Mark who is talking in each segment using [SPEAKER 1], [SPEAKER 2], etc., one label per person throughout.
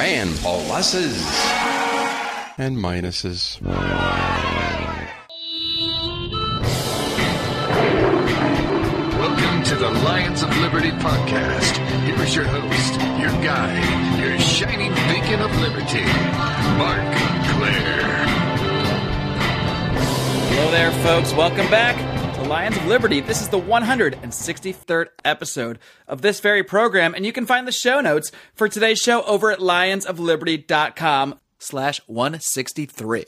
[SPEAKER 1] Rand pluses
[SPEAKER 2] and minuses.
[SPEAKER 3] Welcome to the Lions of Liberty podcast. Here is your host, your guide, your shining beacon of liberty, Marc Clair.
[SPEAKER 4] Hello there, folks. Welcome back to Lions of Liberty. This is the 163rd episode of this very program, and you can find the show notes for today's show over at lionsofliberty.com slash 163.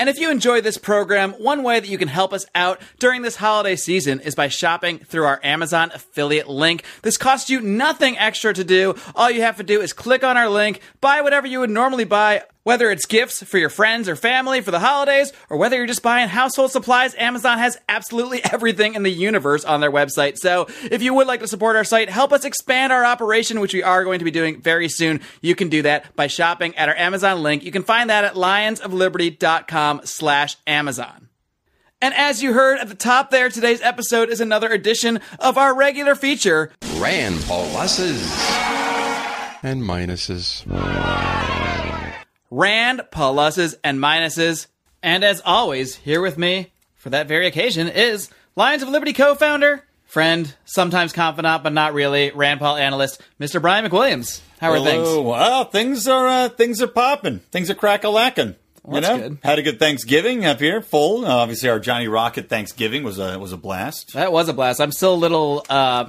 [SPEAKER 4] And if you enjoy this program, one way that you can help us out during this holiday season is by shopping through our Amazon affiliate link. This costs you nothing extra to do. All you have to do is click on our link, buy whatever you would normally buy, whether it's gifts for your friends or family for the holidays, or whether you're just buying household supplies, Amazon has absolutely everything in the universe on their website. So if you would like to support our site, help us expand our operation, which we are going to be doing very soon, you can do that by shopping at our Amazon link. You can find that at lionsofliberty.com slash Amazon. And as you heard at the top there, today's episode is another edition of our regular feature,
[SPEAKER 1] Rand pluses
[SPEAKER 2] and minuses.
[SPEAKER 4] Rand, pluses, and minuses. And as always, here with me for that very occasion is Lions of Liberty co founder, friend, sometimes confidant, but not really, Rand Paul analyst, Mr. Brian McWilliams. How are
[SPEAKER 5] Hello.
[SPEAKER 4] things?
[SPEAKER 5] Well, things are uh, things are popping. Things are crack a lacking. you
[SPEAKER 4] that's
[SPEAKER 5] know,
[SPEAKER 4] good.
[SPEAKER 5] had a good Thanksgiving up here, full. Uh, obviously, our Johnny Rocket Thanksgiving was a was a blast.
[SPEAKER 4] That was a blast. I'm still a little uh,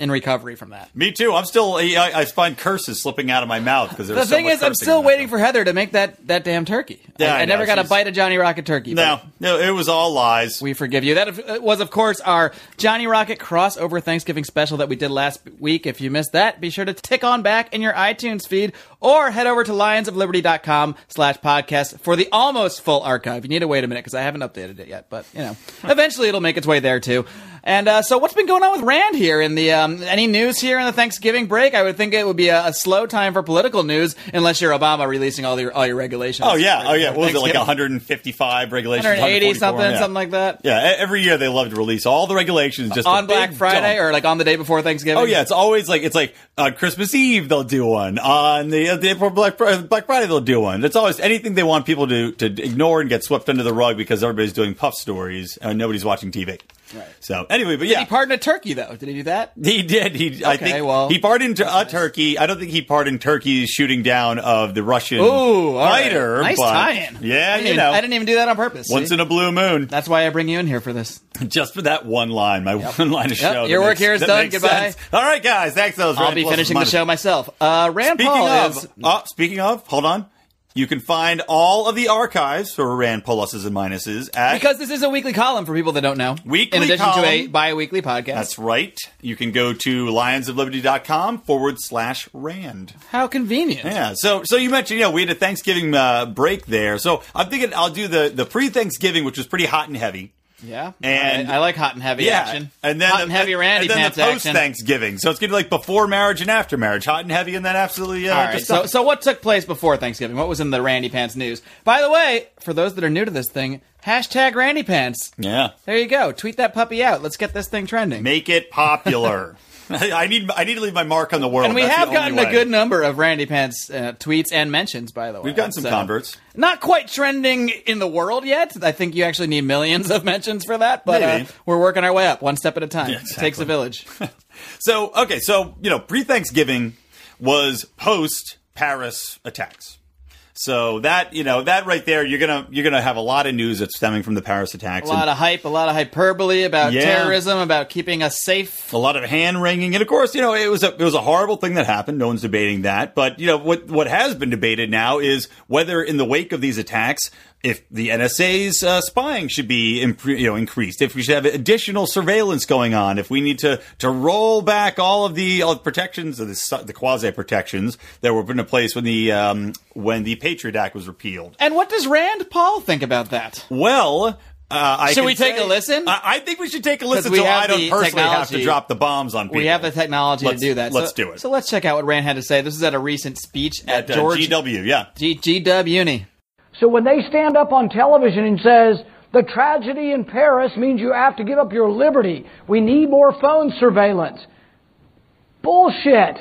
[SPEAKER 4] in recovery from that.
[SPEAKER 5] Me too. I'm still. I, I find curses slipping out of my mouth because
[SPEAKER 4] The thing is, I'm still waiting for Heather to make that, that damn turkey.
[SPEAKER 5] Yeah,
[SPEAKER 4] I,
[SPEAKER 5] I
[SPEAKER 4] I never
[SPEAKER 5] know,
[SPEAKER 4] got a bite of Johnny Rocket turkey.
[SPEAKER 5] No, no, it was all lies.
[SPEAKER 4] We forgive you. That uh, was, of course, our Johnny Rocket crossover Thanksgiving special that we did last week. If you missed that, be sure to tick on back in your iTunes feed or head over to lionsofliberty.com slash podcast for the almost full archive. You need to wait a minute because I haven't updated it yet, but, you know, eventually it'll make its way there too. And uh, so what's been going on with Rand here in the, um, any news here in the Thanksgiving break? I would think it would be a, a slow time for political news unless you're Obama releasing all your, all your regulations.
[SPEAKER 5] Oh yeah, oh yeah. What was it like 155 regulations?
[SPEAKER 4] 180 something,
[SPEAKER 5] yeah.
[SPEAKER 4] something like that.
[SPEAKER 5] Yeah, every year they love to release all the regulations just
[SPEAKER 4] on Black Friday
[SPEAKER 5] dump.
[SPEAKER 4] or like on the day before Thanksgiving.
[SPEAKER 5] Oh yeah, it's always like it's like on Christmas Eve they'll do one. On the uh, day before Black, Black Friday they'll do one. It's always anything they want people to to ignore and get swept under the rug because everybody's doing puff stories and nobody's watching TV.
[SPEAKER 4] Right.
[SPEAKER 5] So anyway, but
[SPEAKER 4] Did
[SPEAKER 5] yeah,
[SPEAKER 4] he pardon a turkey though? Did he do that?
[SPEAKER 5] he did. He I
[SPEAKER 4] Okay,
[SPEAKER 5] think
[SPEAKER 4] well,
[SPEAKER 5] he pardoned a
[SPEAKER 4] nice.
[SPEAKER 5] turkey. I don't think he pardoned Turkey's shooting down of the Russian
[SPEAKER 4] Ooh, all right.
[SPEAKER 5] fighter.
[SPEAKER 4] Nice tie-in.
[SPEAKER 5] Yeah,
[SPEAKER 4] I didn't
[SPEAKER 5] you
[SPEAKER 4] even,
[SPEAKER 5] know,
[SPEAKER 4] I didn't even do that on purpose.
[SPEAKER 5] once
[SPEAKER 4] see?
[SPEAKER 5] in a blue moon,
[SPEAKER 4] That's why I bring you in here for this.
[SPEAKER 5] just for that one line, my one line of
[SPEAKER 4] Yep,
[SPEAKER 5] show.
[SPEAKER 4] your work
[SPEAKER 5] makes-
[SPEAKER 4] here is done. Goodbye.
[SPEAKER 5] sense. All right, guys, thanks. Those
[SPEAKER 4] I'll be finishing the show myself. Uh, Rand
[SPEAKER 5] Speaking
[SPEAKER 4] Paul
[SPEAKER 5] of,
[SPEAKER 4] is.
[SPEAKER 5] uh, speaking of, hold on. You can find all of the archives for Rand pluses and minuses at.
[SPEAKER 4] Because this is a weekly column for people that don't know.
[SPEAKER 5] Weekly
[SPEAKER 4] In addition
[SPEAKER 5] column.
[SPEAKER 4] to a bi-weekly podcast.
[SPEAKER 5] that's right. You can go to lionsofliberty.com forward slash Rand.
[SPEAKER 4] How convenient.
[SPEAKER 5] Yeah. So, so you mentioned, you know, we had a Thanksgiving uh, break there. So I'm thinking I'll do the, the pre Thanksgiving, which was pretty hot and heavy.
[SPEAKER 4] Yeah.
[SPEAKER 5] And-
[SPEAKER 4] I, I like hot and heavy
[SPEAKER 5] Yeah,
[SPEAKER 4] action.
[SPEAKER 5] and then
[SPEAKER 4] hot and heavy Randy
[SPEAKER 5] and then
[SPEAKER 4] pants
[SPEAKER 5] the post
[SPEAKER 4] action.
[SPEAKER 5] Thanksgiving. So it's gonna be like before marriage and after marriage, hot and heavy, and then absolutely. Uh,
[SPEAKER 4] All right. So, so what took place before Thanksgiving? What was in the Randy Pants news? By the way, for those that are new to this thing, hashtag Randy Pants.
[SPEAKER 5] yeah,
[SPEAKER 4] There you go. Tweet that puppy out. Let's get this thing trending.
[SPEAKER 5] make it popular. I need I need to leave my mark on the world.
[SPEAKER 4] and we
[SPEAKER 5] That's
[SPEAKER 4] have gotten a good number of Randy Pants uh, tweets and mentions, by the way.
[SPEAKER 5] We've gotten some
[SPEAKER 4] So,
[SPEAKER 5] converts.
[SPEAKER 4] Not quite trending in the world yet. I think you actually need millions of mentions for that, but uh, we're working our way up one step at a time.
[SPEAKER 5] Yeah,
[SPEAKER 4] It takes a village.
[SPEAKER 5] So okay, so you know, pre Thanksgiving was post Paris attacks. So that you know that right there, you're gonna you're gonna have a lot of news that's stemming from the Paris attacks.
[SPEAKER 4] A lot
[SPEAKER 5] and
[SPEAKER 4] of hype, a lot of hyperbole about
[SPEAKER 5] Yeah.
[SPEAKER 4] terrorism, about keeping us safe.
[SPEAKER 5] a lot of hand wringing, and of course, you know, it was a it was a horrible thing that happened. No one's debating that, but you know what what has been debated now is whether in the wake of these attacks, if the NSA's uh, spying should be impre- you know increased, if we should have additional surveillance going on, if we need to to roll back all of the all the protections, the, the quasi protections that were put into place when the um, when the Patriot Act was repealed.
[SPEAKER 4] And what does Rand Paul think about that?
[SPEAKER 5] Well. Uh, I
[SPEAKER 4] Should we take
[SPEAKER 5] say-
[SPEAKER 4] a listen?
[SPEAKER 5] I, I think we should take a listen, so I don't personally have to drop the bombs on people.
[SPEAKER 4] We have the technology
[SPEAKER 5] Let's-
[SPEAKER 4] to do that.
[SPEAKER 5] let's
[SPEAKER 4] so,
[SPEAKER 5] do it.
[SPEAKER 4] So let's check out what Rand had to say. This is at a recent speech at,
[SPEAKER 5] at uh,
[SPEAKER 4] George
[SPEAKER 5] GW. Yeah,
[SPEAKER 4] G- GW Uni.
[SPEAKER 6] So when they stand up on television and says, the tragedy in Paris means you have to give up your liberty. We need more phone surveillance. Bullshit.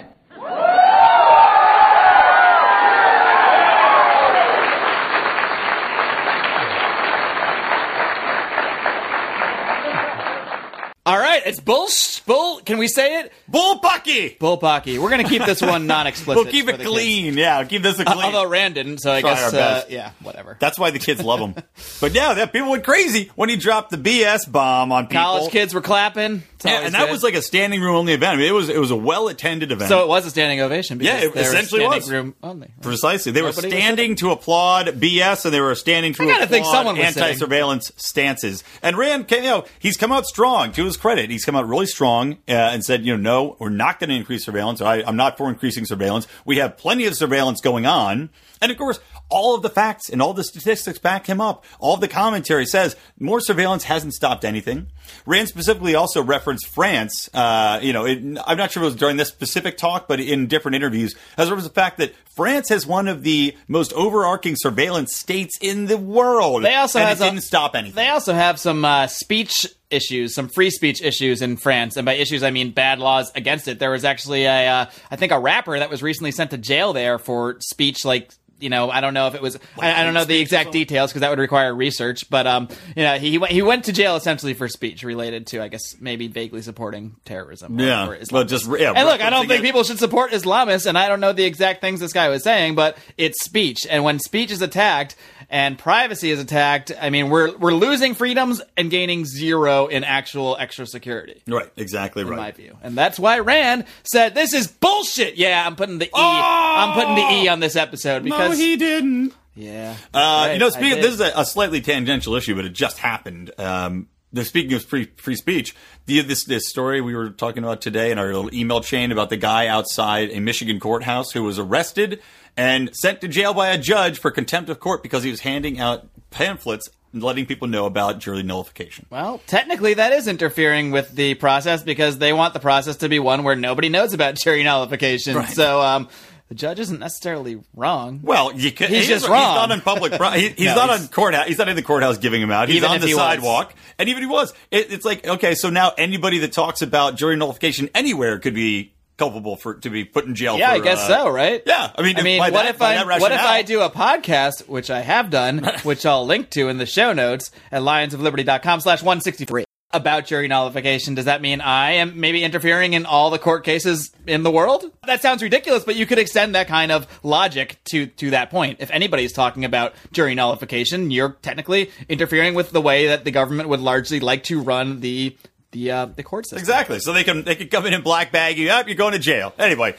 [SPEAKER 4] All right, it's bull, bull. Can we say it?
[SPEAKER 5] Bullpucky.
[SPEAKER 4] Bullpocky. We're gonna keep this one non-explicit.
[SPEAKER 5] We'll keep it clean. Yeah, keep this a
[SPEAKER 4] kids.
[SPEAKER 5] clean.
[SPEAKER 4] Although Rand didn't, so I
[SPEAKER 5] Try
[SPEAKER 4] guess uh, yeah, whatever.
[SPEAKER 5] That's why the kids love him. but yeah, that people went crazy when he dropped the BS bomb on people.
[SPEAKER 4] College kids were clapping.
[SPEAKER 5] Yeah, and that
[SPEAKER 4] good.
[SPEAKER 5] was like a standing room only event. I mean, it was it was a well attended event.
[SPEAKER 4] So it was a standing ovation. Because
[SPEAKER 5] Yeah, it
[SPEAKER 4] were
[SPEAKER 5] essentially
[SPEAKER 4] standing
[SPEAKER 5] was.
[SPEAKER 4] Room only.
[SPEAKER 5] Precisely. They were
[SPEAKER 4] Nobody was
[SPEAKER 5] standing to applaud BS and they were standing to
[SPEAKER 4] I gotta think someone
[SPEAKER 5] anti-surveillance stances. And Rand, came, you know, he's come out strong. To his credit, he's come out really strong uh, and said, you know, no, we're not going to increase surveillance. I, I'm not for increasing surveillance. We have plenty of surveillance going on. And of course, all of the facts and all the statistics back him up. All the commentary says more surveillance hasn't stopped anything. Rand specifically also referenced France. Uh, you know, it, I'm not sure if it was during this specific talk, but in different interviews, has referenced the fact that France has one of the most overarching surveillance states in the world.
[SPEAKER 4] They also
[SPEAKER 5] and it
[SPEAKER 4] a-
[SPEAKER 5] didn't stop anything.
[SPEAKER 4] They also have some uh, speech issues, some free speech issues in France, and by issues I mean bad laws against it. There was actually a, uh, I think, a rapper that was recently sent to jail there for speech like. You know, I don't know if it was. I, I don't know the exact details because that would require research. But um, you know, he he went, he went to jail essentially for speech related to, I guess, maybe vaguely supporting terrorism. Or,
[SPEAKER 5] Yeah.
[SPEAKER 4] or
[SPEAKER 5] Well, just- yeah,
[SPEAKER 4] and look, I don't think
[SPEAKER 5] it.
[SPEAKER 4] people should support Islamists, and I don't know the exact things this guy was saying, but it's speech, and when speech is attacked and privacy is attacked, I mean, we're we're losing freedoms and gaining zero in actual extra security.
[SPEAKER 5] right, exactly
[SPEAKER 4] In
[SPEAKER 5] right.
[SPEAKER 4] my view, and that's why Rand said this is bullshit. Yeah, I'm putting the e. am putting the e on this episode because
[SPEAKER 5] no, he didn't.
[SPEAKER 4] yeah.
[SPEAKER 5] Uh,
[SPEAKER 4] Right,
[SPEAKER 5] you know, speaking,
[SPEAKER 4] did.
[SPEAKER 5] this is a, a slightly tangential issue, but it just happened. Um, they're speaking of free free speech. The, this this story we were talking about today in our little email chain about the guy outside a Michigan courthouse who was arrested and sent to jail by a judge for contempt of court because he was handing out pamphlets and letting people know about jury nullification.
[SPEAKER 4] Well, technically, that is interfering with the process because they want the process to be one where nobody knows about jury nullification.
[SPEAKER 5] Right.
[SPEAKER 4] So, um, the judge isn't necessarily wrong.
[SPEAKER 5] Well, you can,
[SPEAKER 4] He's
[SPEAKER 5] he
[SPEAKER 4] just
[SPEAKER 5] is-
[SPEAKER 4] wrong.
[SPEAKER 5] He's not in public. pro- he- he's
[SPEAKER 4] No,
[SPEAKER 5] not
[SPEAKER 4] he's-
[SPEAKER 5] on courthouse. He's not in the courthouse giving him out. He's on the
[SPEAKER 4] he was.
[SPEAKER 5] sidewalk, and even if he was, it, it's like okay. So now anybody that talks about jury nullification anywhere could be culpable for to be put in jail.
[SPEAKER 4] Yeah,
[SPEAKER 5] for,
[SPEAKER 4] I guess
[SPEAKER 5] uh,
[SPEAKER 4] so, right?
[SPEAKER 5] Yeah, I mean,
[SPEAKER 4] I mean, what
[SPEAKER 5] that-
[SPEAKER 4] if I what if I do a podcast, which I have done, which I'll link to in the show notes at lionsofliberty.com slash one sixty three about jury nullification? Does that mean I am maybe interfering in all the court cases in the world? That sounds ridiculous, but you could extend that kind of logic to to that point. If anybody's talking about jury nullification, you're technically interfering with the way that the government would largely like to run the the uh, the court system.
[SPEAKER 5] exactly? So they can they can come in and black bag you up. You're going to jail anyway.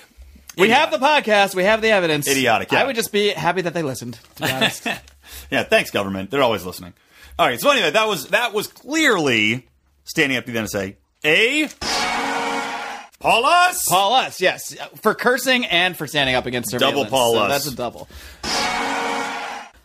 [SPEAKER 4] We
[SPEAKER 5] Idiotic.
[SPEAKER 4] have the podcast. We have the evidence.
[SPEAKER 5] Idiotic, yeah.
[SPEAKER 4] I would just be happy that they listened. To be honest.
[SPEAKER 5] Yeah, thanks, government. They're always listening. All right. So anyway, that was that was clearly standing up to the NSA. A Paulus.
[SPEAKER 4] Paul us, yes, for cursing and for standing up against surveillance.
[SPEAKER 5] Double Paul
[SPEAKER 4] So
[SPEAKER 5] us.
[SPEAKER 4] That's a double.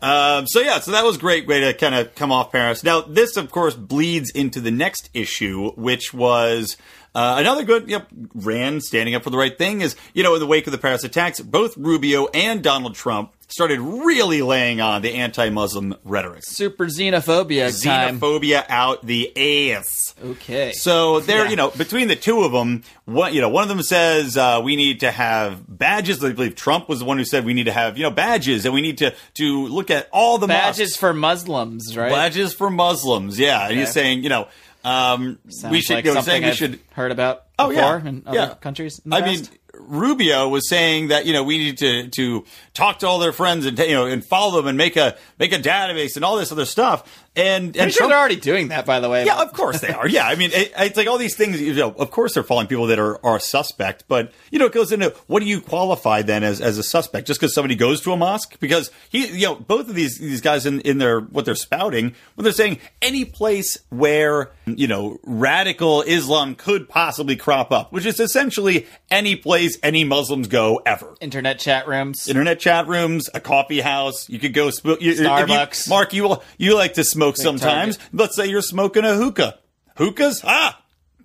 [SPEAKER 5] Um, so yeah, so that was a great way to kind of come off Paris. Now this, of course, bleeds into the next issue, which was uh, another good, know, Rand standing up for the right thing. Is you know, in the wake of the Paris attacks, both Rubio and Donald Trump started really laying on the anti-Muslim rhetoric,
[SPEAKER 4] Super xenophobia time.
[SPEAKER 5] xenophobia out the ass.
[SPEAKER 4] Okay.
[SPEAKER 5] So there,
[SPEAKER 4] Yeah.
[SPEAKER 5] you know, between the two of them, one, you know, one of them says uh, we need to have badges. I believe Trump was the one who said we need to have, you know, badges, and we need to to look at all the
[SPEAKER 4] badges
[SPEAKER 5] mosques.
[SPEAKER 4] for Muslims, right?
[SPEAKER 5] badges for Muslims. Yeah, and he's saying, you know, um,
[SPEAKER 4] Sounds
[SPEAKER 5] we should.
[SPEAKER 4] like
[SPEAKER 5] you know,
[SPEAKER 4] something
[SPEAKER 5] we
[SPEAKER 4] I've
[SPEAKER 5] should.
[SPEAKER 4] heard about
[SPEAKER 5] Oh
[SPEAKER 4] before
[SPEAKER 5] yeah,
[SPEAKER 4] in other
[SPEAKER 5] yeah.
[SPEAKER 4] countries. in
[SPEAKER 5] I
[SPEAKER 4] past.
[SPEAKER 5] mean, Rubio was saying that you know we need to to talk to all their friends and you know and follow them and make a make a database and all this other stuff. And and
[SPEAKER 4] I'm sure
[SPEAKER 5] Trump-
[SPEAKER 4] they're already doing that, by the way.
[SPEAKER 5] yeah, of course they are. Yeah, I mean, it, it's like all these things. You know, of course they're following people that are, are suspect, but you know, it goes into what do you qualify then as, as a suspect? Just because somebody goes to a mosque? Because he, you know, both of these these guys in in their what they're spouting, when they're saying any place where you know radical Islam could possibly crop up, which is essentially any place any Muslims go ever.
[SPEAKER 4] Internet chat rooms.
[SPEAKER 5] Internet chat rooms, a coffee house. You could go smoke. You, if you-
[SPEAKER 4] Starbucks.
[SPEAKER 5] Mark, you you like to smoke sometimes. Let's say you're smoking a hookah. Hookahs? Ah,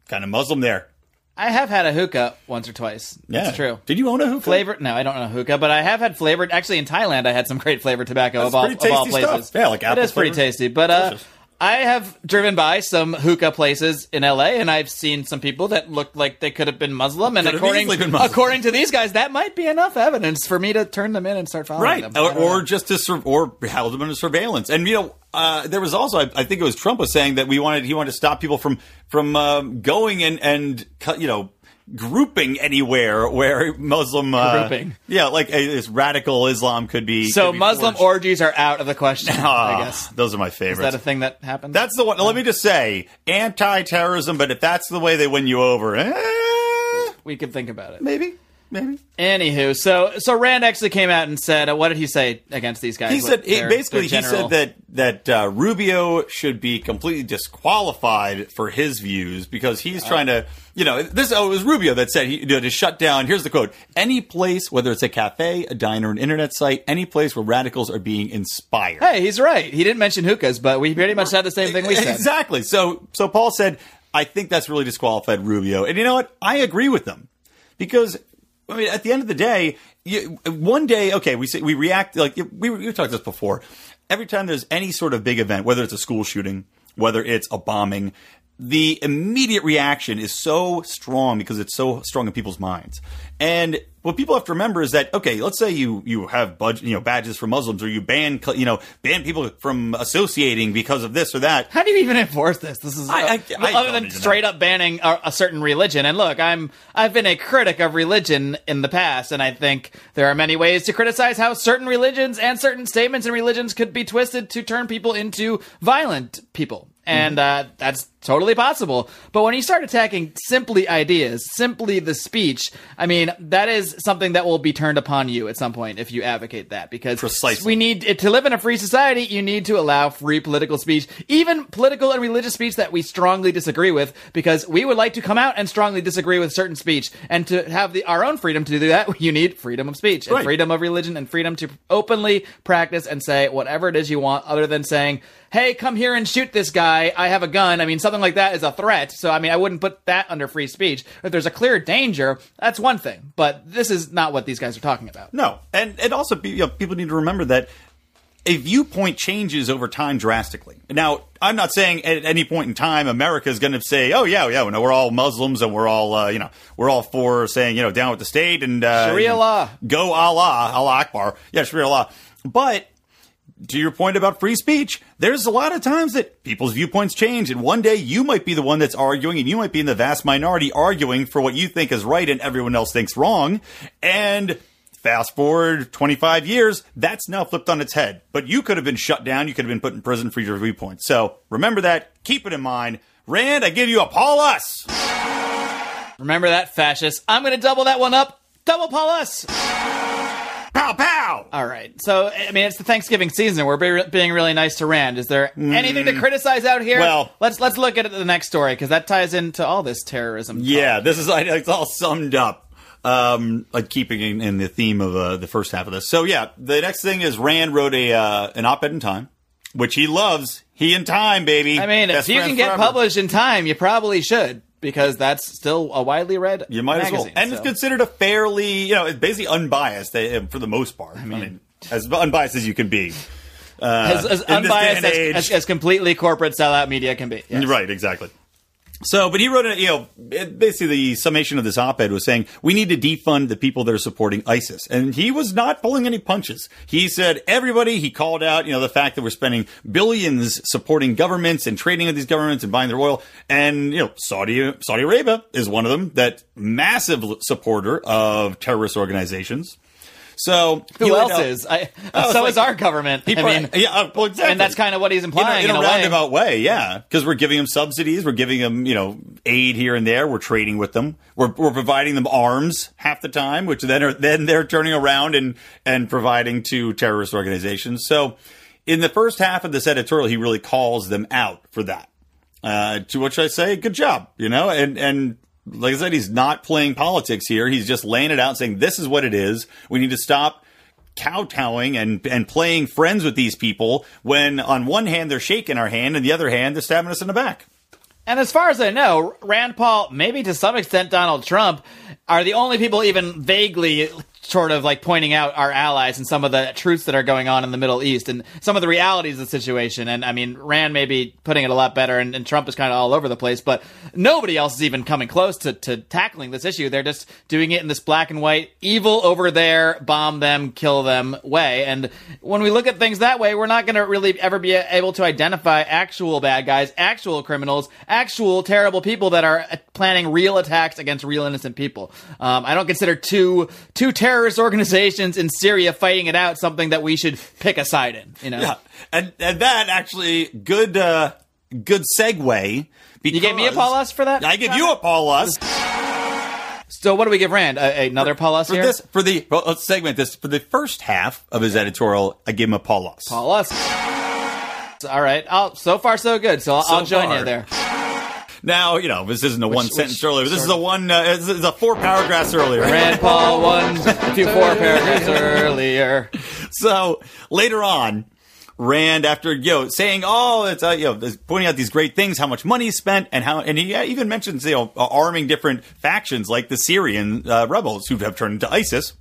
[SPEAKER 5] kind of Muslim there.
[SPEAKER 4] I have had a hookah once or twice.
[SPEAKER 5] Yeah,
[SPEAKER 4] That's true.
[SPEAKER 5] Did you own a hookah?
[SPEAKER 4] Flavored? No, I don't know hookah, but I have had flavored. Actually, in Thailand, I had some great flavored tobacco
[SPEAKER 5] That's
[SPEAKER 4] of all,
[SPEAKER 5] pretty
[SPEAKER 4] of all places.
[SPEAKER 5] stuff. Yeah, like
[SPEAKER 4] it
[SPEAKER 5] apple
[SPEAKER 4] is pretty tasty. But uh. I have driven by some hookah places in LA, and I've seen some people that looked like they could have been Muslim. And
[SPEAKER 5] Could
[SPEAKER 4] according
[SPEAKER 5] been Muslim.
[SPEAKER 4] according to these guys, that might be enough evidence for me to turn them in and start following
[SPEAKER 5] right
[SPEAKER 4] them. I
[SPEAKER 5] or, or just to sur- or held them under surveillance and you know uh, there was also I, I think it was Trump was saying that we wanted he wanted to stop people from from um, going and and you know grouping anywhere where Muslim uh,
[SPEAKER 4] Grouping.
[SPEAKER 5] yeah like a, this radical Islam could be
[SPEAKER 4] so
[SPEAKER 5] could be
[SPEAKER 4] Muslim
[SPEAKER 5] forged.
[SPEAKER 4] orgies are out of the question.
[SPEAKER 5] Ah,
[SPEAKER 4] I guess
[SPEAKER 5] those are my favorites.
[SPEAKER 4] is that a thing that happened?
[SPEAKER 5] That's the one. Let me just say, anti-terrorism. But if that's the way they win you over, eh,
[SPEAKER 4] we could think about it.
[SPEAKER 5] maybe, maybe.
[SPEAKER 4] Anywho, so so Rand actually came out and said, uh, what did he say against these guys?
[SPEAKER 5] He said he, basically he said that that uh, Rubio should be completely disqualified for his views because he's trying to you know this oh, it was Rubio that said he you know, to shut down. Here's the quote: any place, whether it's a cafe, a diner, an internet site, any place where radicals are being inspired.
[SPEAKER 4] Hey, he's right. He didn't mention hookahs, but we pretty much said the same thing we said.
[SPEAKER 5] Exactly. So so Paul said, I think that's really disqualified Rubio. And you know what? I agree with them. Because I mean, at the end of the day, you, one day, okay, we say we react like we we talked this before. Every time there's any sort of big event, whether it's a school shooting, whether it's a bombing, the immediate reaction is so strong because it's so strong in people's minds. And what people have to remember is that okay, let's say you you have budget, you know, badges for Muslims, or you ban you know ban people from associating because of this or that.
[SPEAKER 4] How do you even enforce this? This is
[SPEAKER 5] I- I- uh, I
[SPEAKER 4] other than straight up banning a, a certain religion. And look, I'm I've been a critic of religion in the past, and I think there are many ways to criticize how certain religions and certain statements in religions could be twisted to turn people into violent people. And uh, that's totally possible. But when you start attacking simply ideas, simply the speech, I mean, that is something that will be turned upon you at some point if you advocate that. Because
[SPEAKER 5] Precisely.
[SPEAKER 4] we need to live in a free society. You need to allow free political speech, even political and religious speech that we strongly disagree with, because we would like to come out and strongly disagree with certain speech, and to have the, our own freedom to do that, you need freedom of speech, and
[SPEAKER 5] Right.
[SPEAKER 4] freedom of religion, and freedom to openly practice and say whatever it is you want, other than saying. Hey, come here and shoot this guy. I have a gun. I mean, something like that is a threat. So, I mean, I wouldn't put that under free speech. If there's a clear danger, that's one thing. But this is not what these guys are talking about.
[SPEAKER 5] No, and and also be- you know, people need to remember that a viewpoint changes over time drastically. Now, I'm not saying at any point in time America is going to say, "Oh yeah, yeah, no, we're all Muslims and we're all uh, you know we're all for saying you know down with the state and uh,
[SPEAKER 4] Sharia law.
[SPEAKER 5] go Allah, Allah Akbar, yeah, Sharia law." But to your point about free speech, there's a lot of times that people's viewpoints change, and one day you might be the one that's arguing, and you might be in the vast minority arguing for what you think is right and everyone else thinks wrong. And fast forward 25 years, that's now flipped on its head. But you could have been shut down, you could have been put in prison for your viewpoint. So remember that, keep it in mind. Rand, I give you a Paul Us.
[SPEAKER 4] Remember that, fascist. I'm going to double that one up. Double Paul us.
[SPEAKER 5] Pow pow.
[SPEAKER 4] All right. So, I mean, it's the Thanksgiving season. We're be- being really nice to Rand. Is there anything to criticize out here?
[SPEAKER 5] Mm. Well-
[SPEAKER 4] let's let's look at the next story because that ties into all this terrorism. talk.
[SPEAKER 5] Yeah, this is like it's all summed up. Um, like keeping in, in the theme of uh, the first half of this. So yeah, the next thing is Rand wrote a uh, an op-ed in Time, which he loves. He in Time, baby.
[SPEAKER 4] I mean,
[SPEAKER 5] Best
[SPEAKER 4] if you can get
[SPEAKER 5] forever.
[SPEAKER 4] published in time, you probably should because that's still a widely read.
[SPEAKER 5] you might as well.
[SPEAKER 4] magazine,
[SPEAKER 5] And
[SPEAKER 4] so.
[SPEAKER 5] it's considered a fairly, you know, it's basically unbiased uh, for the most part. I mean, as unbiased as you can be. Uh,
[SPEAKER 4] as, as
[SPEAKER 5] in this day
[SPEAKER 4] unbiased as, as, as completely corporate sellout media can be. Yes.
[SPEAKER 5] Right, exactly. So, but he wrote a, you know, basically the summation of this op-ed was saying we need to defund the people that are supporting ISIS, and he was not pulling any punches. He said everybody. He called out, you know, the fact that we're spending billions supporting governments and trading with these governments and buying their oil, and you know, Saudi Saudi Arabia is one of them. That massive supporter of terrorist organizations. So
[SPEAKER 4] Who else
[SPEAKER 5] out-
[SPEAKER 4] is? I, so
[SPEAKER 5] it's
[SPEAKER 4] is our government.
[SPEAKER 5] He
[SPEAKER 4] I mean,
[SPEAKER 5] yeah, uh, well, exactly.
[SPEAKER 4] and that's kind of what he's
[SPEAKER 5] in a,
[SPEAKER 4] implying
[SPEAKER 5] in
[SPEAKER 4] in
[SPEAKER 5] a
[SPEAKER 4] a way.
[SPEAKER 5] roundabout way, yeah. Because we're giving them subsidies, we're giving them, you know, aid here and there. We're trading with them. We're, we're providing them arms half the time, which then are then they're turning around and and providing to terrorist organizations. So, in the first half of this editorial, he really calls them out for that. Uh, to which I say, good job, you know, and and. Like I said, he's not playing politics here. He's just laying it out, saying this is what it is. We need to stop kowtowing and and playing friends with these people when on one hand they're shaking our hand and the other hand they're stabbing us in the back.
[SPEAKER 4] And as far as I know, Rand Paul, maybe to some extent Donald Trump, are the only people even vaguely sort of like pointing out our allies and some of the truths that are going on in the Middle East and some of the realities of the situation. And I mean, Rand may be putting it a lot better, and, and Trump is kind of all over the place, but nobody else is even coming close to, to tackling this issue. They're just doing it in this black and white, evil over there, bomb them, kill them way. And when we look at things that way, we're not going to really ever be able to identify actual bad guys, actual criminals, actual terrible people that are planning real attacks against real innocent people. Um, I don't consider two two terrorist organizations in Syria fighting it out something that we should pick a side in. You know,
[SPEAKER 5] Yeah, and and that actually good uh, good segue.
[SPEAKER 4] Because you gave me a Paulus for that.
[SPEAKER 5] I give you a Paulus
[SPEAKER 4] So what do we give Rand? Another Paulus
[SPEAKER 5] for
[SPEAKER 4] here.
[SPEAKER 5] this for the. Well, let's segment this for the first half of his editorial. I give him a Paulus.
[SPEAKER 4] Paulus. All right. I'll, so far, so good. So I'll,
[SPEAKER 5] So
[SPEAKER 4] I'll join
[SPEAKER 5] far.
[SPEAKER 4] you there.
[SPEAKER 5] Now you know this isn't a one
[SPEAKER 4] which
[SPEAKER 5] sentence earlier. This is a one. Uh, this is a four paragraphs earlier.
[SPEAKER 4] Rand Paul one, few four paragraphs earlier.
[SPEAKER 5] So later on, Rand, after you know saying, "Oh, it's uh, you know," pointing out these great things, how much money he spent, and how, and he uh, even mentions you know arming different factions like the Syrian uh, rebels who have turned into ISIS.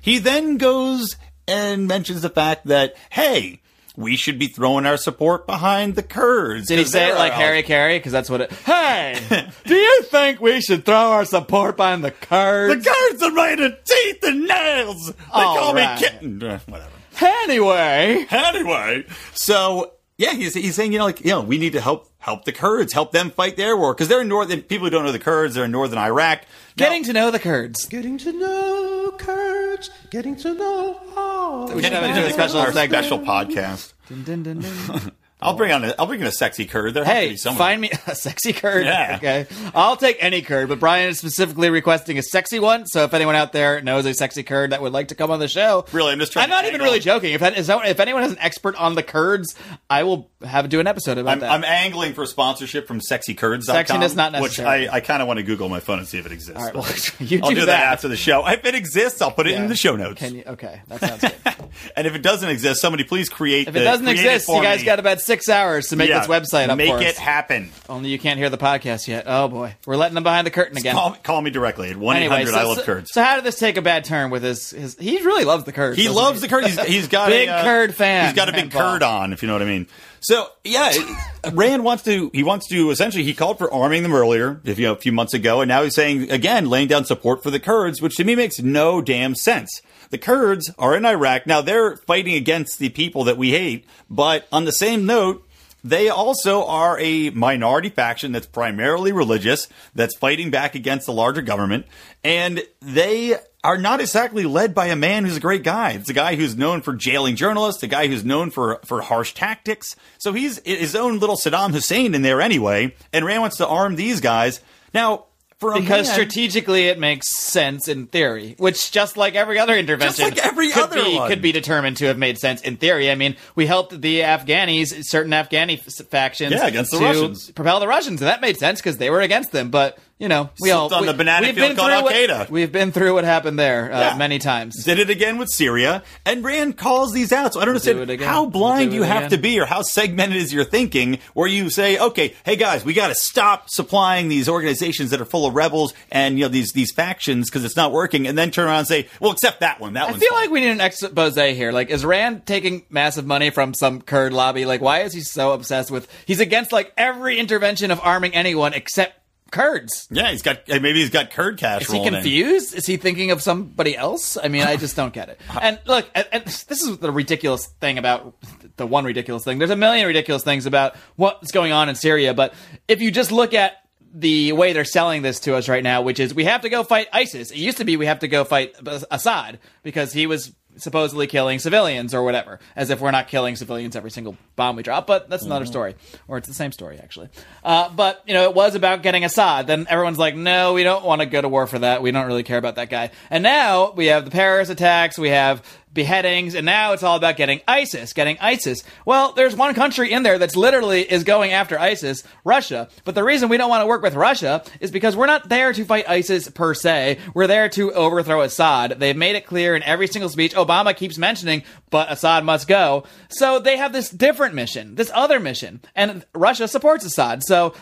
[SPEAKER 5] He then goes and mentions the fact that hey. We should be throwing our support behind the Kurds.
[SPEAKER 4] Did he say it like
[SPEAKER 5] our-
[SPEAKER 4] Harry Caray? Because that's what it. Hey, do you think we should throw our support behind the Kurds?
[SPEAKER 5] The
[SPEAKER 4] Kurds?
[SPEAKER 5] Kurds are made of teeth and nails. They
[SPEAKER 4] All
[SPEAKER 5] call
[SPEAKER 4] right.
[SPEAKER 5] me kitten. Uh, whatever.
[SPEAKER 4] Anyway,
[SPEAKER 5] Anyway, so yeah, he's, he's saying you know like you know we need to help help the Kurds, help them fight their war because they're in northern. People who don't know the Kurds, they're in northern Iraq. Now-
[SPEAKER 4] getting to know the Kurds.
[SPEAKER 2] Getting to know Kurds, getting to know all.
[SPEAKER 4] We should have it do a special
[SPEAKER 5] our special podcast.
[SPEAKER 4] Dun, dun, dun, dun.
[SPEAKER 5] I'll bring on a I'll bring in a sexy Kurd. There
[SPEAKER 4] Hey, find me a sexy Kurd.
[SPEAKER 5] Yeah.
[SPEAKER 4] Okay. I'll take any Kurd, but Brian is specifically requesting a sexy one. So if anyone out there knows a sexy Kurd that would like to come on the show,
[SPEAKER 5] Really, I'm just trying
[SPEAKER 4] I'm not even really joking. If that, is that, if anyone has an expert on the Kurds, I will have do an episode about
[SPEAKER 5] I'm,
[SPEAKER 4] that.
[SPEAKER 5] I'm angling for sponsorship from sexykurds.com.
[SPEAKER 4] Sexiness not
[SPEAKER 5] Which. I, I kind of want to Google my phone and see if it exists.
[SPEAKER 4] All right, well, you
[SPEAKER 5] I'll
[SPEAKER 4] do
[SPEAKER 5] do that.
[SPEAKER 4] that.
[SPEAKER 5] after the show. If it exists, I'll put it in the show notes.
[SPEAKER 4] You? Okay, that sounds good.
[SPEAKER 5] and if it doesn't exist, somebody please create.
[SPEAKER 4] If it doesn't exist, you guys got about six hours to make
[SPEAKER 5] yeah,
[SPEAKER 4] this website up
[SPEAKER 5] Make
[SPEAKER 4] for
[SPEAKER 5] it
[SPEAKER 4] us.
[SPEAKER 5] happen.
[SPEAKER 4] Only you can't hear the podcast yet. Oh boy, we're letting them behind the curtain again.
[SPEAKER 5] Call, call me directly at one eight
[SPEAKER 4] Anyway,
[SPEAKER 5] hundred.
[SPEAKER 4] so,
[SPEAKER 5] I love
[SPEAKER 4] so,
[SPEAKER 5] Kurds.
[SPEAKER 4] so how did this take a bad turn with his? his he really loves the Kurds.
[SPEAKER 5] He
[SPEAKER 4] doesn't
[SPEAKER 5] loves the Kurd. He's, he's got
[SPEAKER 4] Big
[SPEAKER 5] a, uh,
[SPEAKER 4] Kurd fan,
[SPEAKER 5] He's got a big
[SPEAKER 4] Paul.
[SPEAKER 5] Kurd on, if you know what I mean. So yeah, it- Rand wants to. He wants to essentially. He called for arming them earlier, if you know, a few months ago, and now he's saying again, laying down support for the Kurds, which to me makes no damn sense. The Kurds are in Iraq now. They're fighting against the people that we hate, but on the same note. They also are a minority faction that's primarily religious, that's fighting back against the larger government, and they are not exactly led by a man who's a great guy. It's a guy who's known for jailing journalists, a guy who's known for, for harsh tactics. So he's his own little Saddam Hussein in there anyway, and Rand wants to arm these guys. Now,
[SPEAKER 4] because
[SPEAKER 5] man-
[SPEAKER 4] strategically it makes sense in theory, which just like every other intervention,
[SPEAKER 5] like every
[SPEAKER 4] could
[SPEAKER 5] other
[SPEAKER 4] be,
[SPEAKER 5] one.
[SPEAKER 4] could be determined to have made sense in theory. I mean, we helped the Afghanis, certain Afghani f- factions,
[SPEAKER 5] Yeah, against the
[SPEAKER 4] to
[SPEAKER 5] Russians.
[SPEAKER 4] propel the Russians, and that made sense because they were against them. But you know, we all
[SPEAKER 5] Slipped on
[SPEAKER 4] we,
[SPEAKER 5] the banana
[SPEAKER 4] we've
[SPEAKER 5] field
[SPEAKER 4] been
[SPEAKER 5] called
[SPEAKER 4] through what-
[SPEAKER 5] Al-Qaeda.
[SPEAKER 4] We've been through what happened there uh,
[SPEAKER 5] Yeah.
[SPEAKER 4] many times.
[SPEAKER 5] did it again with Syria, and Rand calls these out. So I don't
[SPEAKER 4] do
[SPEAKER 5] understand
[SPEAKER 4] again.
[SPEAKER 5] how
[SPEAKER 4] We'll
[SPEAKER 5] blind
[SPEAKER 4] do
[SPEAKER 5] you
[SPEAKER 4] it
[SPEAKER 5] have
[SPEAKER 4] again.
[SPEAKER 5] to be, or how segmented is your thinking, where you say, "Okay, hey guys, we got to stop supplying these organizations that are full of rebels and you know these these factions because it's not working," and then turn around and say, "Well, except that one. That
[SPEAKER 4] one.
[SPEAKER 5] I
[SPEAKER 4] feel
[SPEAKER 5] fine."
[SPEAKER 4] like we need an expose here. Like, is Rand taking massive money from some Kurd lobby? Like, why is he so obsessed with? He's against like every intervention of arming anyone except Kurds.
[SPEAKER 5] yeah, he's got maybe he's got Kurd cash.
[SPEAKER 4] Is he
[SPEAKER 5] rolling in.
[SPEAKER 4] confused? Is he thinking of somebody else? I mean, I just don't get it. And look, and, and this is the ridiculous thing about the one ridiculous thing. There's a million ridiculous things about what's going on in Syria, but if you just look at the way they're selling this to us right now, which is we have to go fight ISIS. It used to be we have to go fight Assad because he was supposedly killing civilians or whatever, as if we're not killing civilians every single bomb we drop. But that's another story, or it's the same story actually. Uh, but you know, it was about getting Assad. Then everyone's like, no, we don't want to go to war for that. We don't really care about that guy. And now we have the Paris attacks. We have beheadings, and now it's all about getting ISIS, getting ISIS. Well, there's one country in there that's literally is going after ISIS, Russia. But the reason we don't want to work with Russia is because we're not there to fight ISIS per se. We're there to overthrow Assad. They've made it clear in every single speech. Obama keeps mentioning, but Assad must go. So they have this different mission, this other mission, and Russia supports Assad. So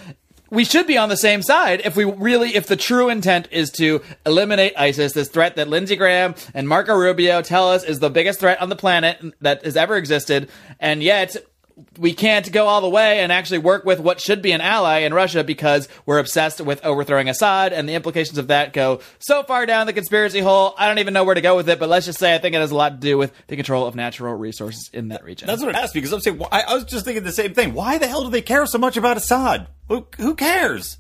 [SPEAKER 4] we should be on the same side if we really, if the true intent is to eliminate ISIS, this threat that Lindsey Graham and Marco Rubio tell us is the biggest threat on the planet that has ever existed, and yet we can't go all the way and actually work with what should be an ally in Russia because we're obsessed with overthrowing Assad, and the implications of that go so far down the conspiracy hole. I don't even know where to go with it, but let's just say I think it has a lot to do with the control of natural resources in that region.
[SPEAKER 5] That's what it has to because I'm saying, I, I was just thinking the same thing. Why the hell do they care so much about Assad? Who, who cares?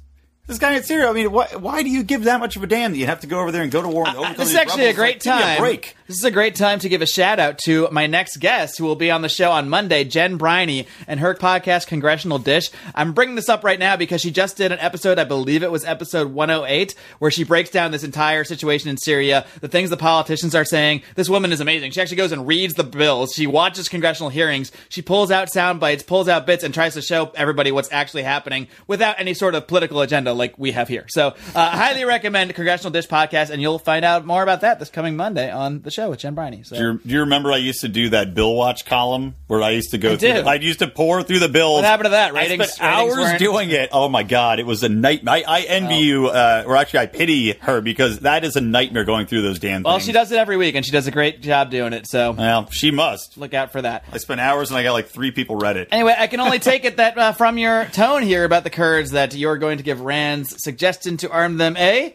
[SPEAKER 5] This guy in Syria, I mean, why, why do you give that much of a damn that you have to go over there and go to war and uh, overcome
[SPEAKER 4] This is actually a great
[SPEAKER 5] Like,
[SPEAKER 4] time.
[SPEAKER 5] A break.
[SPEAKER 4] This is a great time to give a shout out to my next guest who will be on the show on Monday, Jen Briney, and her podcast, Congressional Dish. I'm bringing this up right now because she just did an episode, I believe it was episode 108, where she breaks down this entire situation in Syria, the things the politicians are saying. This woman is amazing. She actually goes and reads the bills. She watches congressional hearings. She pulls out sound bites, pulls out bits, and tries to show everybody what's actually happening without any sort of political agenda like we have here. So, uh, highly recommend Congressional Dish podcast, and you'll find out more about that this coming Monday on the show with Jen Briney. So.
[SPEAKER 5] Do you, do you remember I used to do that bill watch column where I used to go
[SPEAKER 4] I
[SPEAKER 5] through? I used to pour through the bills.
[SPEAKER 4] What happened to that?
[SPEAKER 5] I
[SPEAKER 4] Ratings-
[SPEAKER 5] spent
[SPEAKER 4] ratings
[SPEAKER 5] hours
[SPEAKER 4] weren't-
[SPEAKER 5] doing it. Oh my god, it was a nightmare. I, I envy you, uh, or actually, I pity her because that is a nightmare going through those damn.
[SPEAKER 4] Well,
[SPEAKER 5] things.
[SPEAKER 4] she does it every week, and she does a great job doing it. So
[SPEAKER 5] Well, she must.
[SPEAKER 4] look out for that.
[SPEAKER 5] I spent hours and I got like three people read it.
[SPEAKER 4] Anyway, I can only take it that uh, from your tone here about the Kurds that you're going to give Rand's suggestion to arm them a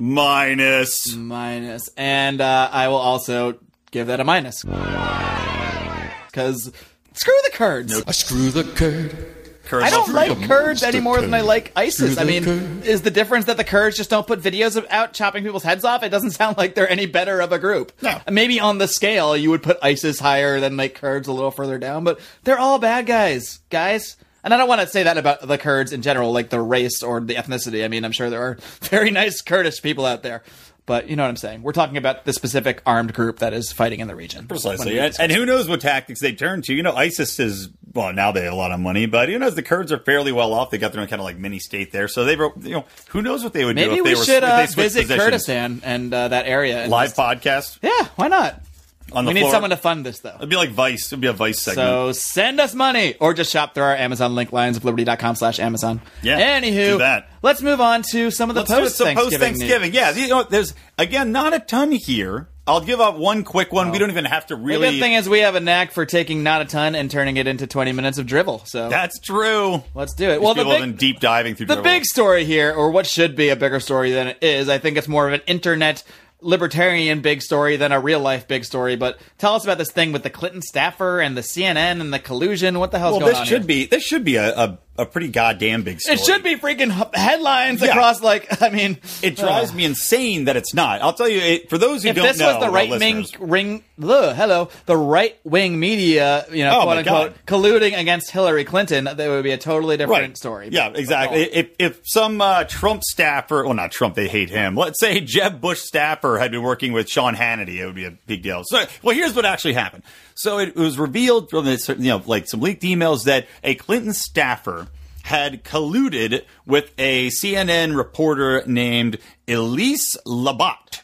[SPEAKER 5] Minus.
[SPEAKER 4] minus, and uh, I will also give that a minus because screw the Kurds.
[SPEAKER 2] I screw the Kurd.
[SPEAKER 4] I don't like Kurds
[SPEAKER 2] monster
[SPEAKER 4] any more than I like ISIS. I mean,
[SPEAKER 2] Kurd.
[SPEAKER 4] is the difference that the Kurds just don't put videos of out chopping people's heads off? It doesn't sound like they're any better of a group.
[SPEAKER 5] No.
[SPEAKER 4] Maybe on the scale you would put ISIS higher than like Kurds a little further down, but they're all bad guys, guys. And I don't want to say that about the Kurds in general, like the race or the ethnicity. I mean, I'm sure there are very nice Kurdish people out there. But you know what I'm saying. We're talking about the specific armed group that is fighting in the region.
[SPEAKER 5] Precisely. And, and who knows what tactics they turn to. You know, ISIS is, well, now they have a lot of money, but who knows? The Kurds are fairly well off. They got their own kind of like mini state there. So they, were- you know, who knows what they would do
[SPEAKER 4] Maybe
[SPEAKER 5] if
[SPEAKER 4] we
[SPEAKER 5] they were
[SPEAKER 4] should uh,
[SPEAKER 5] they
[SPEAKER 4] visit
[SPEAKER 5] positions.
[SPEAKER 4] Kurdistan and uh, that area.
[SPEAKER 5] Live
[SPEAKER 4] just-
[SPEAKER 5] podcast
[SPEAKER 4] Yeah, why not?
[SPEAKER 5] On the
[SPEAKER 4] We need
[SPEAKER 5] floor.
[SPEAKER 4] someone to fund this, though.
[SPEAKER 5] It'd be like Vice. It'd be a Vice segment.
[SPEAKER 4] So send us money or just shop through our Amazon link, lionsofliberty.com slash Amazon.
[SPEAKER 5] Yeah,
[SPEAKER 4] Anywho,
[SPEAKER 5] do that.
[SPEAKER 4] let's move on to some of the post Thanksgiving.
[SPEAKER 5] Thanksgiving. Yeah, you know, there's again not a ton here. I'll give up one quick one. We don't even have to
[SPEAKER 4] The
[SPEAKER 5] really.
[SPEAKER 4] good thing is we have a knack for taking not a ton and turning it into 20 minutes of drivel. So
[SPEAKER 5] That's true.
[SPEAKER 4] let's do it. Well, the big,
[SPEAKER 5] deep diving through
[SPEAKER 4] the big story here, or what should be a bigger story than it is, I think it's more of an internet libertarian big story than a real life big story. But tell us about this thing with the Clinton staffer and the CNN and the collusion. What the hell's
[SPEAKER 5] Well,
[SPEAKER 4] going
[SPEAKER 5] this
[SPEAKER 4] on
[SPEAKER 5] should
[SPEAKER 4] here?
[SPEAKER 5] be this should be a, a, a pretty goddamn big story.
[SPEAKER 4] It should be freaking headlines
[SPEAKER 5] Yeah.
[SPEAKER 4] across, like, I mean,
[SPEAKER 5] It drives me insane that it's not. I'll tell you, it, for those who don't know, if this
[SPEAKER 4] was the right wing ring, ugh, hello, the right wing media, you know,
[SPEAKER 5] Oh,
[SPEAKER 4] quote unquote, colluding against Hillary Clinton, that would be a totally different
[SPEAKER 5] right
[SPEAKER 4] story.
[SPEAKER 5] Yeah,
[SPEAKER 4] But-
[SPEAKER 5] exactly.
[SPEAKER 4] but-
[SPEAKER 5] If if some uh, Trump staffer, well, not Trump, they hate him. Let's say Jeb Bush staffer had been working with Sean Hannity, it would be a big deal. So, well, here's what actually happened. So it was revealed from this, you know, like some leaked emails that a Clinton staffer had colluded with a CNN reporter named Elise Labott.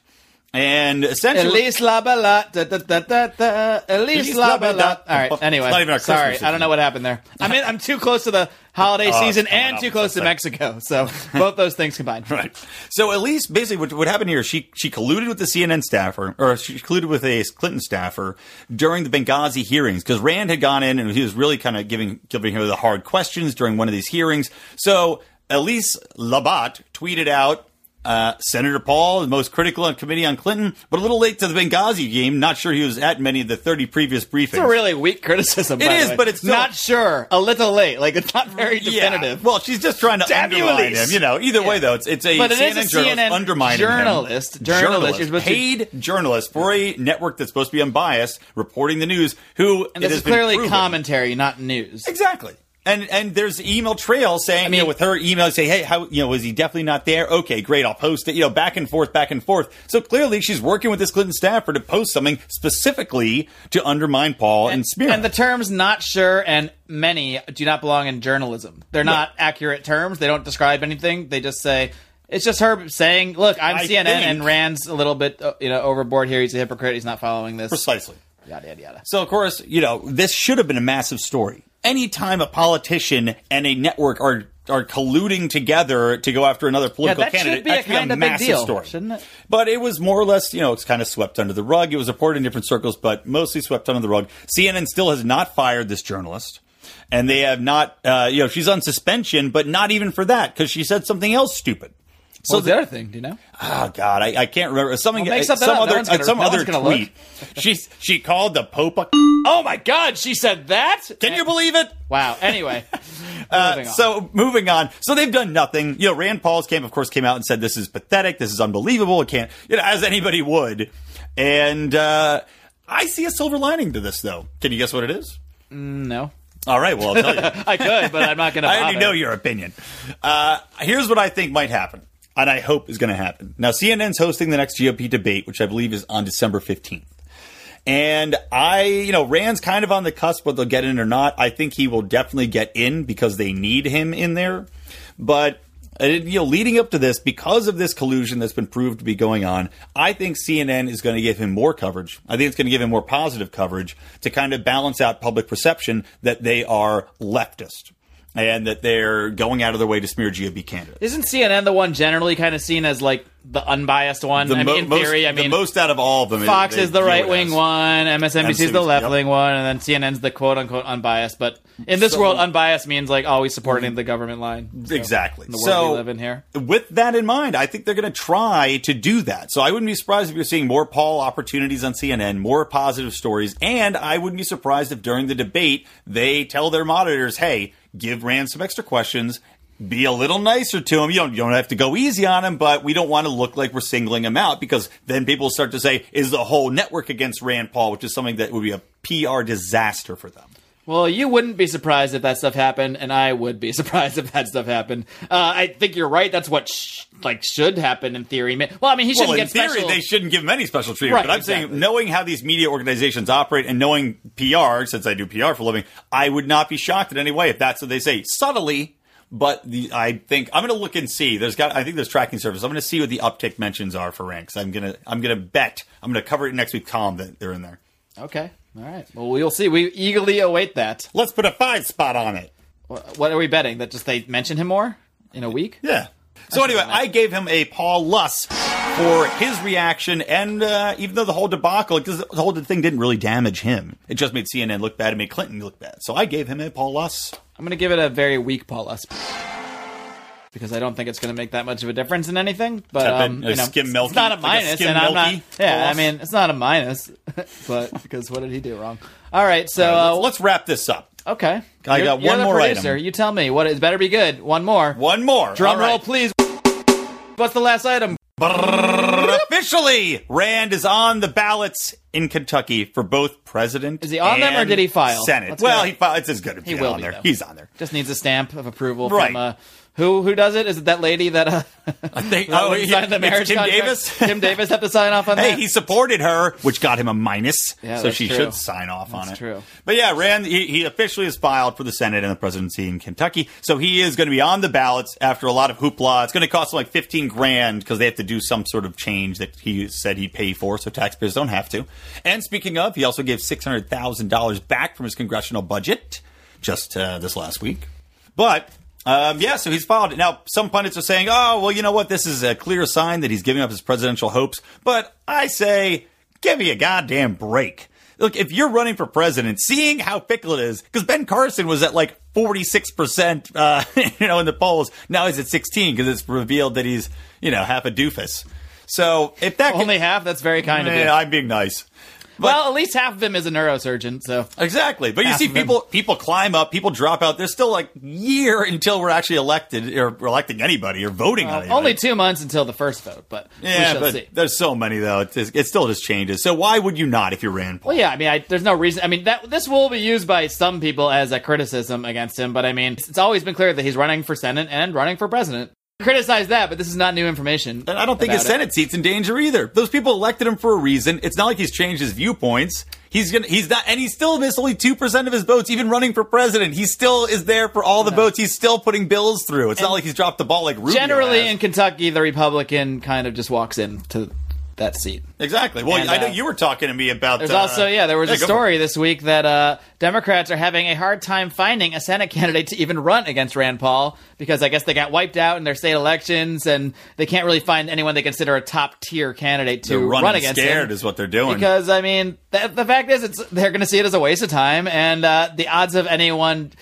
[SPEAKER 5] And essentially,
[SPEAKER 4] Elise Labala, da, da, da, da, da, Elise
[SPEAKER 5] Elise
[SPEAKER 4] Labala.
[SPEAKER 5] Labala.
[SPEAKER 4] All right.
[SPEAKER 5] Oh, anyway, even our
[SPEAKER 4] sorry, I don't know what happened there. I mean, I'm too close to the holiday
[SPEAKER 5] Oh,
[SPEAKER 4] season and too close to
[SPEAKER 5] It's
[SPEAKER 4] Mexico, so both those things combined.
[SPEAKER 5] Right. So Elise, basically, what, what happened here? She she colluded with the CNN staffer, or she colluded with a Clinton staffer during the Benghazi hearings because Rand had gone in and he was really kind of giving giving her the hard questions during one of these hearings. So Elise Labott tweeted out. Uh, Senator Paul, the most critical on committee on Clinton, but a little late to the Benghazi game. Not sure he was at many of the 30 previous briefings.
[SPEAKER 4] It's a really weak criticism.
[SPEAKER 5] It
[SPEAKER 4] way.
[SPEAKER 5] but it's still-
[SPEAKER 4] not sure. A little late. Like it's not very definitive.
[SPEAKER 5] Yeah. Well, she's just trying to
[SPEAKER 4] Damn
[SPEAKER 5] undermine
[SPEAKER 4] Elise.
[SPEAKER 5] him. You know, either way though, it's it's a
[SPEAKER 4] But it is a
[SPEAKER 5] journalist
[SPEAKER 4] CNN
[SPEAKER 5] undermining
[SPEAKER 4] journalist.
[SPEAKER 5] him.
[SPEAKER 4] Journalist. You're to-
[SPEAKER 5] paid journalist for a network that's supposed to be unbiased, reporting the news. Who
[SPEAKER 4] and
[SPEAKER 5] it
[SPEAKER 4] this is clearly commentary, not news.
[SPEAKER 5] Exactly. And and there's email trail saying, I
[SPEAKER 4] mean-
[SPEAKER 5] you know, with her email, say, hey, how, you know, was he definitely not there? Okay, great, I'll post it. You know, back and forth, back and forth. So clearly, she's working with this Clinton staffer to post something specifically to undermine Paul and, smear.
[SPEAKER 4] And the terms not sure and many do not belong in journalism. They're not accurate terms. They don't describe anything. They just say it's just her saying, "Look, I'm
[SPEAKER 5] I
[SPEAKER 4] CNN
[SPEAKER 5] think-
[SPEAKER 4] and Rand's a little bit uh, you know overboard here. He's a hypocrite. He's not following this."
[SPEAKER 5] precisely.
[SPEAKER 4] Yada yada yada.
[SPEAKER 5] So, of course, you know, this should have been a massive story. Anytime a politician and a network are are colluding together to go after another political
[SPEAKER 4] that should
[SPEAKER 5] candidate.
[SPEAKER 4] be a
[SPEAKER 5] That should
[SPEAKER 4] kinda big
[SPEAKER 5] massive
[SPEAKER 4] deal,
[SPEAKER 5] story,
[SPEAKER 4] shouldn't it?
[SPEAKER 5] But it was more or less, you know, it's kind of swept under the rug. It was reported in different circles, but mostly swept under the rug. CNN still has not fired this journalist. And they have not, uh, you know, she's on suspension, but not even for that because she said something else stupid.
[SPEAKER 4] So the other thing, do you know?
[SPEAKER 5] Oh God, I, I can't remember something.
[SPEAKER 4] Well,
[SPEAKER 5] some
[SPEAKER 4] up. No
[SPEAKER 5] other
[SPEAKER 4] one's gonna-
[SPEAKER 5] some
[SPEAKER 4] no
[SPEAKER 5] other
[SPEAKER 4] one's gonna look.
[SPEAKER 5] tweet. she she called the Pope. A,
[SPEAKER 4] Oh my God, she said that.
[SPEAKER 5] can you believe it?
[SPEAKER 4] Wow. Anyway,
[SPEAKER 5] Uh,
[SPEAKER 4] moving
[SPEAKER 5] so moving on. So they've done nothing. You know, Rand Paul's camp, of course, came out and said this is pathetic. This is unbelievable. It can't, you know, as anybody would. And uh, I see a silver lining to this, though. Can you guess what it is?
[SPEAKER 4] no,
[SPEAKER 5] All right. Well, I'll tell you.
[SPEAKER 4] I could, but I'm not going to.
[SPEAKER 5] I already know your opinion. Uh, here's what I think might happen, and I hope is going to happen. Now, CNN's hosting the next GOP debate, which I believe is on December 15th. And I, you know, Rand's kind of on the cusp whether they'll get in or not. I think he will definitely get in because they need him in there. But uh, you know, leading up to this, because of this collusion that's been proved to be going on, I think CNN is going to give him more coverage. I think it's going to give him more positive coverage to kind of balance out public perception that they are leftist and that they're going out of their way to smear GOP candidates.
[SPEAKER 4] Isn't CNN the one generally kind of seen as like the unbiased one? I
[SPEAKER 5] mo-
[SPEAKER 4] mean, in
[SPEAKER 5] most,
[SPEAKER 4] theory, I
[SPEAKER 5] the
[SPEAKER 4] mean,
[SPEAKER 5] most out of all of them.
[SPEAKER 4] Fox is the right wing one, MSNBC is the left
[SPEAKER 5] yep.
[SPEAKER 4] wing one, and then CNN's the quote unquote unbiased. But in this
[SPEAKER 5] So-
[SPEAKER 4] world, unbiased means like always supporting mm-hmm. the government line. So,
[SPEAKER 5] Exactly.
[SPEAKER 4] the world
[SPEAKER 5] so,
[SPEAKER 4] we live in here.
[SPEAKER 5] with that in mind, I think they're going to try to do that. So I wouldn't be surprised if you're seeing more Paul opportunities on CNN, more positive stories, and I wouldn't be surprised if during the debate they tell their monitors, "Hey, give Rand some extra questions." Be a little nicer to him. You don't, you don't have to go easy on him, but we don't want to look like we're singling him out because then people start to say, is the whole network against Rand Paul, which is something that would be a PR disaster for them.
[SPEAKER 4] Well, you wouldn't be surprised if that stuff happened, and I would be surprised if that stuff happened. Uh, I think you're right. That's what sh- like should happen in theory. Well, I mean, he shouldn't
[SPEAKER 5] Well, in
[SPEAKER 4] get
[SPEAKER 5] theory,
[SPEAKER 4] special.
[SPEAKER 5] they shouldn't give him any special treatment.
[SPEAKER 4] Right,
[SPEAKER 5] but I'm
[SPEAKER 4] exactly.
[SPEAKER 5] saying, knowing how these media organizations operate and knowing PR, since I do PR for a living, I would not be shocked in any way if that's what they say subtly. But the, I think I'm going to look and see. There's got, I think there's tracking service. I'm going to see what the uptick mentions are for ranks. I'm going to, I'm to bet. I'm going to cover it next week column that they're in there.
[SPEAKER 4] okay, all right. Well, we'll see. We eagerly await that.
[SPEAKER 5] Let's put a five spot on it.
[SPEAKER 4] What are we betting? That just they mention him more in a week?
[SPEAKER 5] Yeah. So anyway, I gave him a Paul Luss for his reaction, and uh, even though the whole debacle, because the whole thing didn't really damage him, it just made CNN look bad and made Clinton look bad. So I gave him a Paul Luss.
[SPEAKER 4] I'm going to give it a very weak Paul Us because I don't think it's going to make that much of a difference in anything. But um,
[SPEAKER 5] uh,
[SPEAKER 4] you know,
[SPEAKER 5] skim
[SPEAKER 4] it's not a
[SPEAKER 5] like a
[SPEAKER 4] minus, and I'm not. Yeah,
[SPEAKER 5] Paul
[SPEAKER 4] I mean, it's not a minus, but because what did he do wrong? All right, so
[SPEAKER 5] Uh,
[SPEAKER 4] uh,
[SPEAKER 5] let's, let's wrap this up.
[SPEAKER 4] okay.
[SPEAKER 5] I
[SPEAKER 4] You're-
[SPEAKER 5] got one more
[SPEAKER 4] producer.
[SPEAKER 5] item.
[SPEAKER 4] You tell me what. It better be good. One more.
[SPEAKER 5] One more.
[SPEAKER 4] Drum
[SPEAKER 5] All
[SPEAKER 4] roll,
[SPEAKER 5] right.
[SPEAKER 4] please. What's the last item?
[SPEAKER 5] Officially, Rand is on the ballots in Kentucky for both president.
[SPEAKER 4] Is he on them or did he file?
[SPEAKER 5] Senate?
[SPEAKER 4] Let's
[SPEAKER 5] well, he filed. It's as good as
[SPEAKER 4] He will
[SPEAKER 5] on
[SPEAKER 4] be,
[SPEAKER 5] there.
[SPEAKER 4] though.
[SPEAKER 5] He's on there.
[SPEAKER 4] Just needs a stamp of approval
[SPEAKER 5] Right.
[SPEAKER 4] from uh, who? Who does it? Is it that lady that uh,
[SPEAKER 5] I think. oh,
[SPEAKER 4] would
[SPEAKER 5] yeah,
[SPEAKER 4] sign the marriage
[SPEAKER 5] Kim
[SPEAKER 4] contract?
[SPEAKER 5] Davis.
[SPEAKER 4] Kim Davis have to sign off on that?
[SPEAKER 5] Hey,
[SPEAKER 4] that.
[SPEAKER 5] he supported her, which got him a minus.
[SPEAKER 4] Yeah,
[SPEAKER 5] so she
[SPEAKER 4] true.
[SPEAKER 5] should sign off on it.
[SPEAKER 4] True.
[SPEAKER 5] But yeah, Rand, he, he officially has filed for the Senate and the presidency in Kentucky. So he is going to be on the ballots after a lot of hoopla. It's going to cost him like 15 grand because they have to do some sort of change that he said he'd pay for, so taxpayers don't have to. And speaking of, he also gave $600,000 back from his congressional budget just uh, this last week. But um, yeah, so he's filed it. Now, some pundits are saying, oh, well, you know what? This is a clear sign that he's giving up his presidential hopes. But I say, give me a goddamn break. Look, if you're running for president, seeing how fickle it is, because Ben Carson was at like 46%, uh, you know, in the polls. Now he's at 16 because it's revealed that he's, you know, half a doofus. So if that
[SPEAKER 4] Only half. That's very kind of you.
[SPEAKER 5] I'm being nice.
[SPEAKER 4] Well, at least half of him is a neurosurgeon. So
[SPEAKER 5] Exactly. But you
[SPEAKER 4] Half
[SPEAKER 5] see
[SPEAKER 4] them.
[SPEAKER 5] people people climb up, people drop out. There's still like year until we're actually elected or electing anybody or voting on anybody.
[SPEAKER 4] only two months until the first vote, but we
[SPEAKER 5] Yeah,
[SPEAKER 4] shall
[SPEAKER 5] but
[SPEAKER 4] see.
[SPEAKER 5] there's so many though. It, it still just changes. So why would you not if you're Rand Paul?
[SPEAKER 4] Well, yeah, I mean, I, there's no reason. I mean, that this will be used by some people as a criticism against him, but I mean, it's, it's always been clear that he's running for Senate and running for president. Criticize that, but this is not new information.
[SPEAKER 5] And I don't think his
[SPEAKER 4] it.
[SPEAKER 5] Senate seat's in danger either. Those people elected him for a reason. It's not like he's changed his viewpoints. He's gonna, he's not, and he still missed only 2% of his votes, even running for president. He still is there for all the votes. He's still putting bills through. It's not like he's dropped the ball like Rubio
[SPEAKER 4] Generally,
[SPEAKER 5] has.
[SPEAKER 4] in Kentucky, the Republican kind of just walks into that seat.
[SPEAKER 5] Exactly. Well,
[SPEAKER 4] And,
[SPEAKER 5] I know
[SPEAKER 4] uh,
[SPEAKER 5] you were talking to me about.
[SPEAKER 4] There's
[SPEAKER 5] uh,
[SPEAKER 4] also yeah, there was
[SPEAKER 5] yeah,
[SPEAKER 4] a story this week that uh, Democrats are having a hard time finding a Senate candidate to even run against Rand Paul because I guess they got wiped out in their state elections and they can't really find anyone they consider a top tier candidate to run against
[SPEAKER 5] scared
[SPEAKER 4] him.
[SPEAKER 5] is what they're doing.
[SPEAKER 4] Because I mean, the, the fact is, it's they're going to see it as a waste of time, and uh, the odds of anyone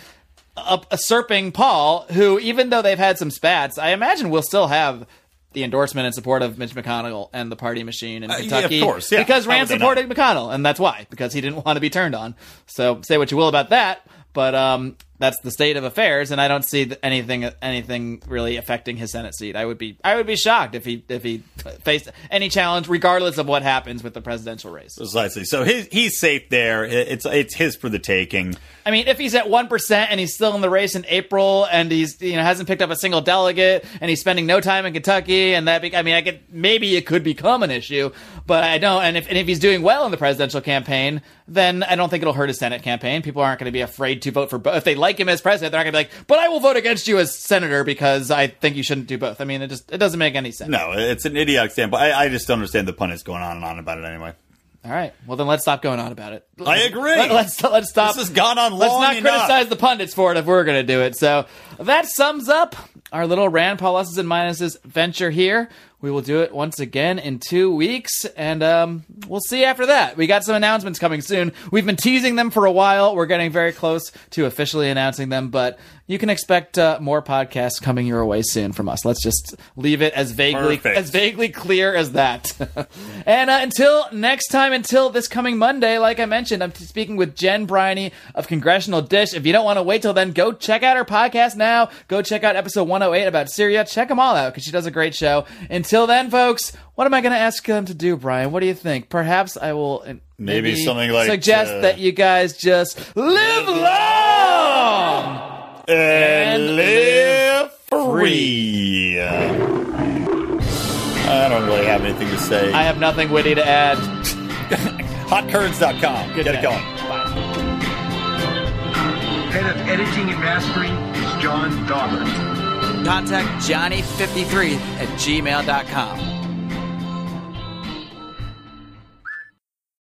[SPEAKER 4] usurping Paul, who even though they've had some spats, I imagine will still have the endorsement and support of Mitch McConnell and the party machine in
[SPEAKER 5] Uh, yeah, of
[SPEAKER 4] Kentucky.
[SPEAKER 5] course, yeah.
[SPEAKER 4] Because Rand supported McConnell, and that's why because he didn't want to be turned on. So say what you will about that, but um, that's the state of affairs, and I don't see anything anything really affecting his Senate seat. I would be I would be shocked if he if he faced any challenge, regardless of what happens with the presidential race.
[SPEAKER 5] Precisely. So his, he's safe there. It's it's his for the taking.
[SPEAKER 4] I mean, if he's at one percent and he's still in the race in April, and he's you know hasn't picked up a single delegate, and he's spending no time in Kentucky, and that be, I mean, I could maybe it could become an issue, but I don't. And if and if he's doing well in the presidential campaign, then I don't think it'll hurt his Senate campaign. People aren't going to be afraid to vote for both. If they like him as president, they're not going to be like, but I will vote against you as senator because I think you shouldn't do both. I mean, it just it doesn't make any sense.
[SPEAKER 5] No, it's an idiotic standpoint. I, I just don't understand the pun is going on and on about it anyway.
[SPEAKER 4] All right, well then let's stop going on about it.
[SPEAKER 5] I agree.
[SPEAKER 4] Let, us let's stop.
[SPEAKER 5] This has gone on
[SPEAKER 4] Let's not
[SPEAKER 5] enough.
[SPEAKER 4] criticize the pundits for it if we're going to do it. So that sums up our little Rand Paul pluses and minuses venture here. We will do it once again in two weeks, and um, we'll see after that. We got some announcements coming soon. We've been teasing them for a while. We're getting very close to officially announcing them, but you can expect uh, more podcasts coming your way soon from us. Let's just leave it as vaguely
[SPEAKER 5] Perfect.
[SPEAKER 4] as vaguely clear as that. and uh, until next time, until this coming Monday, like I mentioned, I'm speaking with Jen Briney of Congressional Dish. If you don't want to wait till then, go check out her podcast now. Go check out episode 108 about Syria. Check them all out because she does a great show. Until then, folks, what am I going to ask them to do, Brian? What do you think? Perhaps I will. uh,
[SPEAKER 5] Maybe something like,
[SPEAKER 4] suggest
[SPEAKER 5] uh,
[SPEAKER 4] that you guys just live long.
[SPEAKER 5] and live free. I don't really have anything to say.
[SPEAKER 4] I have nothing witty to add.
[SPEAKER 5] Hotcurds.com.
[SPEAKER 4] Good
[SPEAKER 5] Get
[SPEAKER 4] day.
[SPEAKER 5] it going.
[SPEAKER 4] Bye.
[SPEAKER 7] Head of editing and mastering is John Dauber.
[SPEAKER 4] Contact Johnny53 at gmail.com.